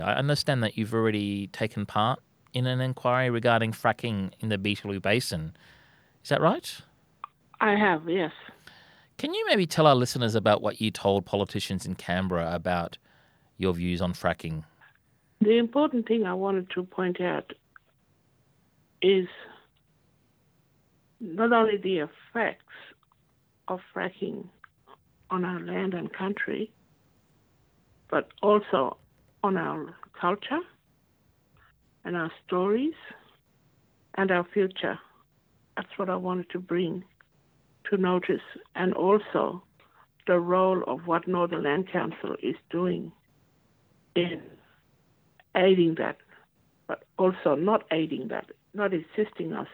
I understand that you've already taken part in an inquiry regarding fracking in the Beetaloo Basin. Is that right? I have, yes. Can you maybe tell our listeners about what you told politicians in Canberra about your views on fracking? The important thing I wanted to point out is not only the effects of fracking on our land and country, but also on our culture and our stories and our future. That's what I wanted to bring to notice, and also the role of what Northern Land Council is doing in aiding that, but also not aiding that, not assisting us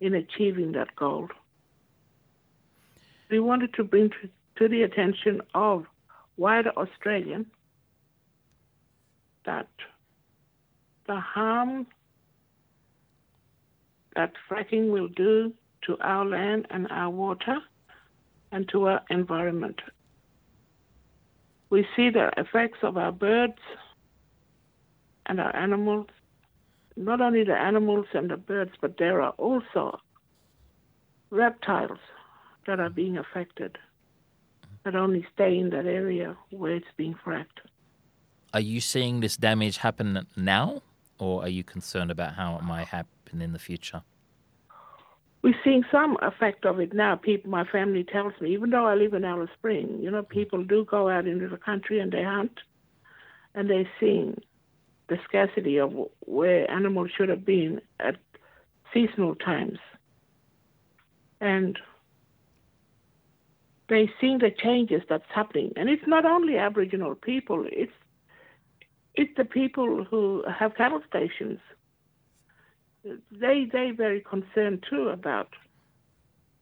in achieving that goal. We wanted to bring to, to the attention of wider Australian that the harm that fracking will do to our land and our water and to our environment. We see the effects of our birds and our animals, not only the animals and the birds, but there are also reptiles that are being affected that only stay in that area where it's being fracked. Are you seeing this damage happen now, or are you concerned about how it might happen in the future? We're seeing some effect of it now. People, my family tells me, even though I live in Alice Spring, you know, people do go out into the country and they hunt, and they're seeing the scarcity of where animals should have been at seasonal times. And they're seeing the changes that's happening. And it's not only Aboriginal people, it's it's the people who have cattle stations. They they very concerned too about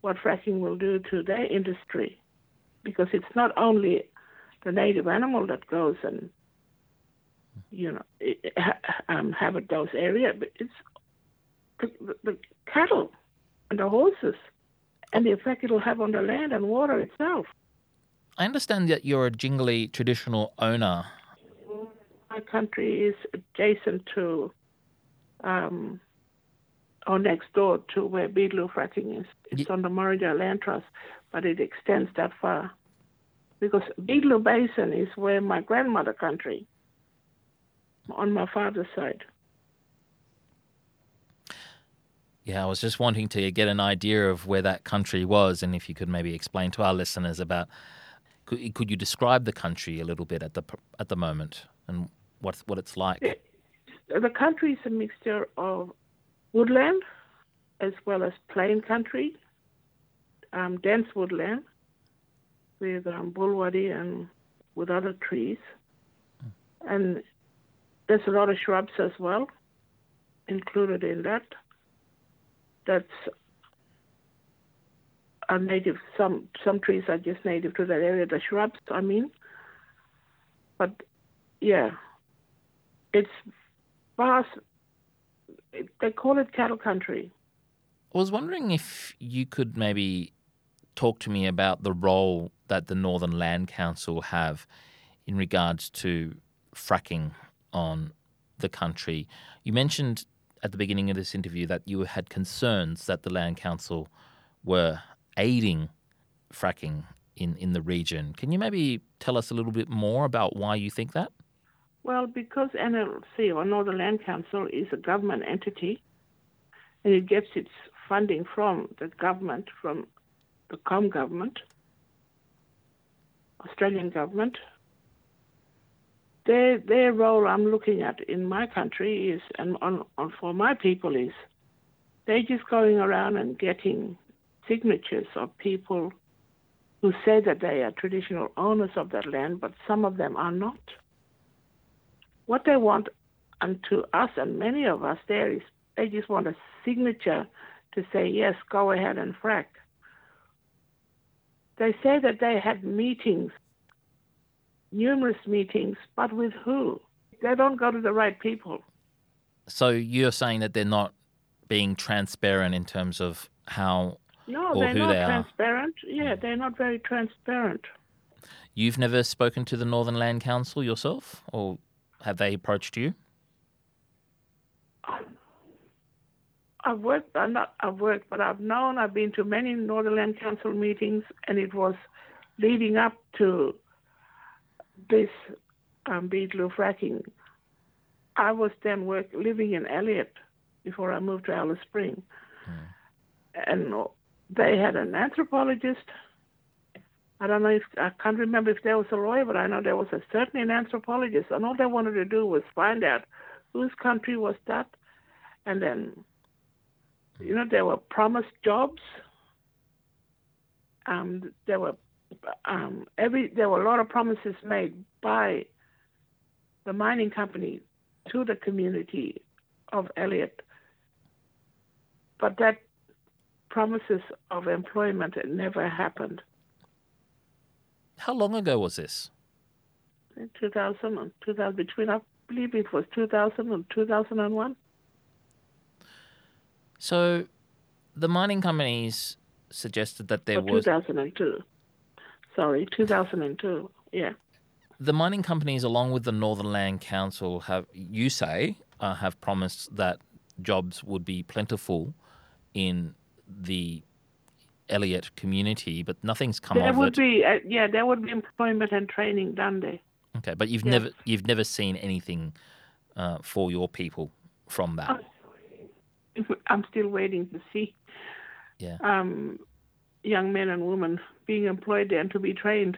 what fracking will do to their industry, because it's not only the native animal that goes and you know um, habit those areas, but it's the, the, cattle and the horses and the effect it'll have on the land and water itself. I understand that you're a Djingulu traditional owner. My country is adjacent to, um, or next door to where Beetaloo fracking is. It's on the Murray-Darling Land Trust, but it extends that far. Because Beetaloo Basin is where my grandmother country, on my father's side. Yeah, I was just wanting to get an idea of where that country was, and if you could maybe explain to our listeners about. Could, could you describe the country a little bit at the at the moment and what what it's like? The country is a mixture of woodland as well as plain country, um, dense woodland with um, bulwaddy and with other trees, and there's a lot of shrubs as well included in that that's are native. Some some trees are just native to that area. The shrubs, I mean. But yeah, it's vast. They call it cattle country. I was wondering if you could maybe talk to me about the role that the Northern Land Council have in regards to fracking on the country. You mentioned at the beginning of this interview that you had concerns that the Land Council were aiding fracking in, in the region. Can you maybe tell us a little bit more about why you think that? Well, because NLC or Northern Land Council is a government entity and it gets its funding from the government, from the Com government, Australian government, their their role I'm looking at in my country is and on, on for my people is they're just going around and getting signatures of people who say that they are traditional owners of that land, but some of them are not. What they want, and to us and many of us there is they just want a signature to say yes, go ahead and frack. They say that they had meetings numerous meetings, but with who? They don't go to the right people. So you're saying that they're not being transparent in terms of how no, or they're who not they are. transparent. Yeah, mm. they're not very transparent. You've never spoken to the Northern Land Council yourself, or Have they approached you? I've worked, I'm not, I've worked, but I've known, I've been to many Northern Land Council meetings, and it was leading up to this um, Beetaloo fracking. I was then work, living in Elliott before I moved to Alice Spring. And they had an anthropologist. I don't know if, I can't remember if there was a lawyer, but I know there was a, certainly an anthropologist. And all they wanted to do was find out whose country was that. And then, you know, there were promised jobs. Um, there were um, every there were a lot of promises made by the mining company to the community of Elliott, but that promises of employment never happened. How long ago was this? In 2000 and 2000, between I believe it was 2000 and 2001. So, the mining companies suggested that there Or was 2002. Sorry, 2002. Yeah. the mining companies, along with the Northern Land Council, have you say uh, have promised that jobs would be plentiful in the Elliott community, but nothing's come There of would it. be uh, yeah, there would be employment and training done there. Okay, but you've Yeah. never you've never seen anything uh, for your people from that. I'm still waiting to see Yeah. um, young men and women being employed there and to be trained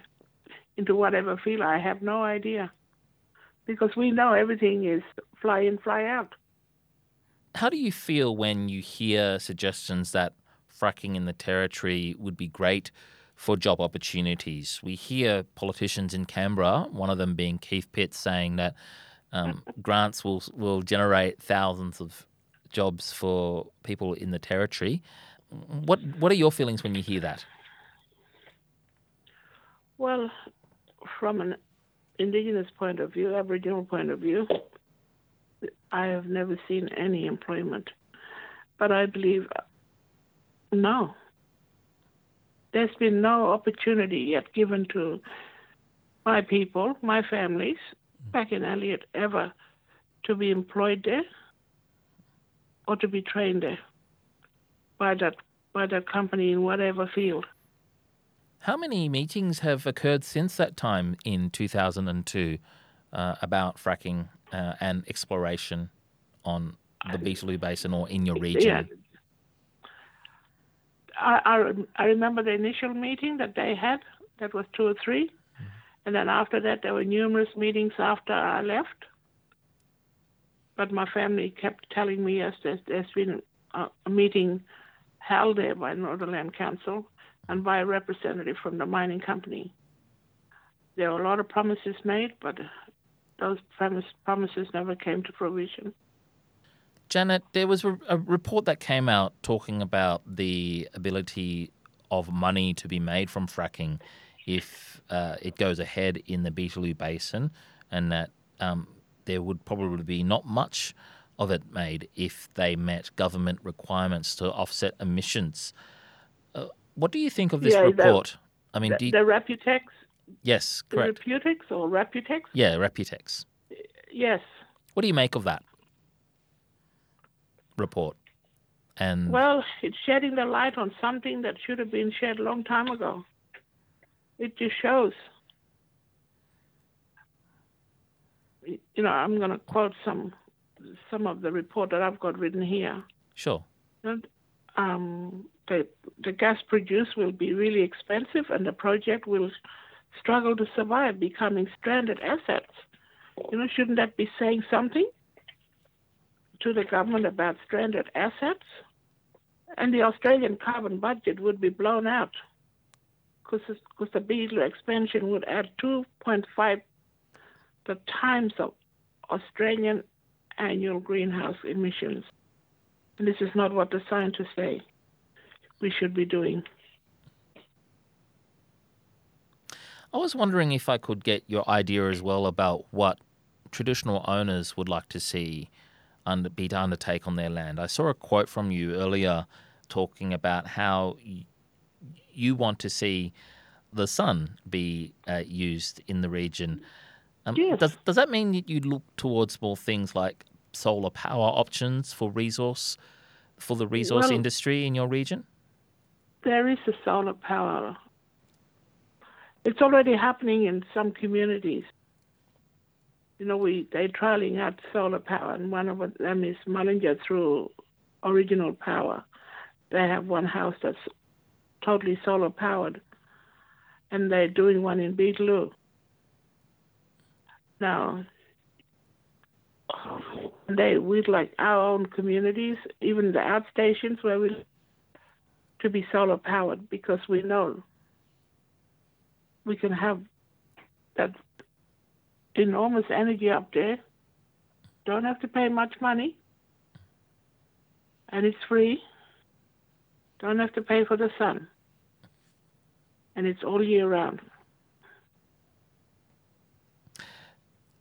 into whatever field. I have no idea because we know everything is fly in, fly out. How do you feel when you hear suggestions that fracking in the territory would be great for job opportunities? We hear politicians in Canberra, one of them being Keith Pitt, saying that um, grants will will generate thousands of jobs for people in the territory. What what are your feelings when you hear that? Well, from an indigenous point of view, Aboriginal point of view, I have never seen any employment. But I believe no. There's been no opportunity yet given to my people, my families, back in Elliott ever to be employed there or to be trained there by that by that company in whatever field. How many meetings have occurred since that time in 2002 uh, about fracking uh, and exploration on the Beetaloo Basin or in your region? Yeah. I, I, I remember the initial meeting that they had, that was two or 3 mm-hmm. And then after that, there were numerous meetings after I left. But my family kept telling me, yes, there's, there's been a, a meeting held there by Northern Land Council and by a representative from the mining company. There were a lot of promises made, but those promise, promises never came to fruition. Janet, there was a, a report that came out talking about the ability of money to be made from fracking if uh, it goes ahead in the Beetaloo Basin, and that um, there would probably be not much of it made if they met government requirements to offset emissions. Uh, what do you think of this Yeah, report? I mean, The, you- the Reputex, yes, the correct. Reputex or Reputex? Yeah, Reputex. Yes. What do you make of that report? And Well, it's shedding the light on something that should have been shed a long time ago. It just shows. You know, I'm going to quote some some of the report that I've got written here. sure, And, um, the the gas produced will be really expensive, and the project will struggle to survive, becoming stranded assets. You know, shouldn't that be saying something to the government about stranded assets? And the Australian carbon budget would be blown out because the Beetaloo expansion would add 2.5 the times of Australian annual greenhouse emissions. And this is not what the scientists say we should be doing. I was wondering if I could get your idea as well about what traditional owners would like to see under, be to undertake on their land. I saw a quote from you earlier talking about how y- you want to see the sun be uh, used in the region. Um, Yes. Does does that mean that you look towards more things like solar power options for resource for the resource Well- industry in your region? There is a solar power. It's already happening in some communities. You know, we they're trialing out solar power, and one of them is Marlinja through Original Power. They have one house that's totally solar powered, and they're doing one in Beetaloo. Now, they we'd like our own communities, even the outstations where we to be solar powered because we know we can have that enormous energy up there. Don't have to pay much money. And it's free. Don't have to pay for the sun. And it's all year round.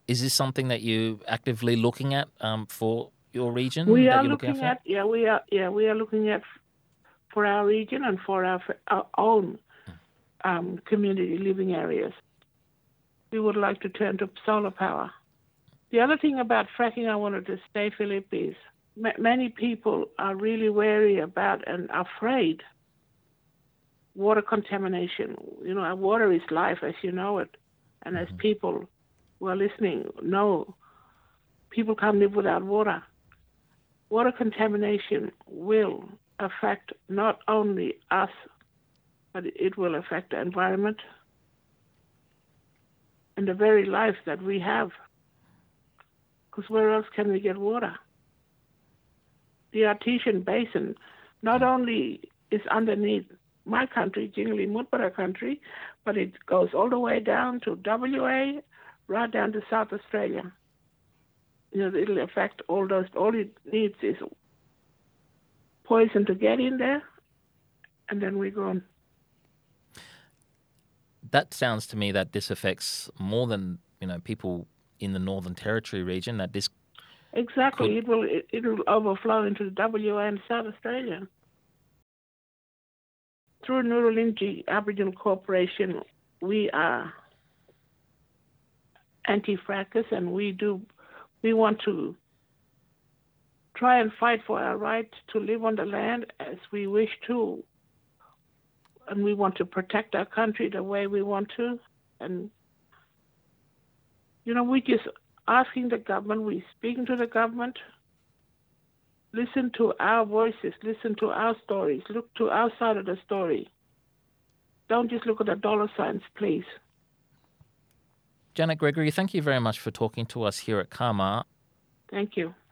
Is this something that you're actively looking at um, for your region? We that are you're looking for? at yeah we are yeah we are looking at for our region and for our, our own um, community living areas. We would like to turn to solar power. The other thing about fracking I wanted to say, Philip, is ma- many people are really wary about and afraid water contamination. You know, water is life as you know it, and as mm-hmm. people who are listening know, people can't live without water water contamination will affect not only us, but it will affect the environment and the very life that we have. Because where else can we get water? The artesian basin not only is underneath my country, Djingulu Mudburra country, but it goes all the way down to WA, right down to South Australia you know, it'll affect all those. All it needs is poison to get in there, and then we're gone. That sounds to me that this affects more than you know people in the Northern Territory region. That this Exactly, Could- it will it, it'll overflow into the WA and South Australia. Through Nurrdalinji Aboriginal Corporation, we are anti-fracking, and we do we want to try and fight for our right to live on the land as we wish to, and we want to protect our country the way we want to, and you know we're just asking the government, we're speaking to the government. Listen to our voices, listen to our stories, look to our side of the story. Don't just look at the dollar signs, please. Janet Gregory, thank you very much for talking to us here at CAAMA. Thank you.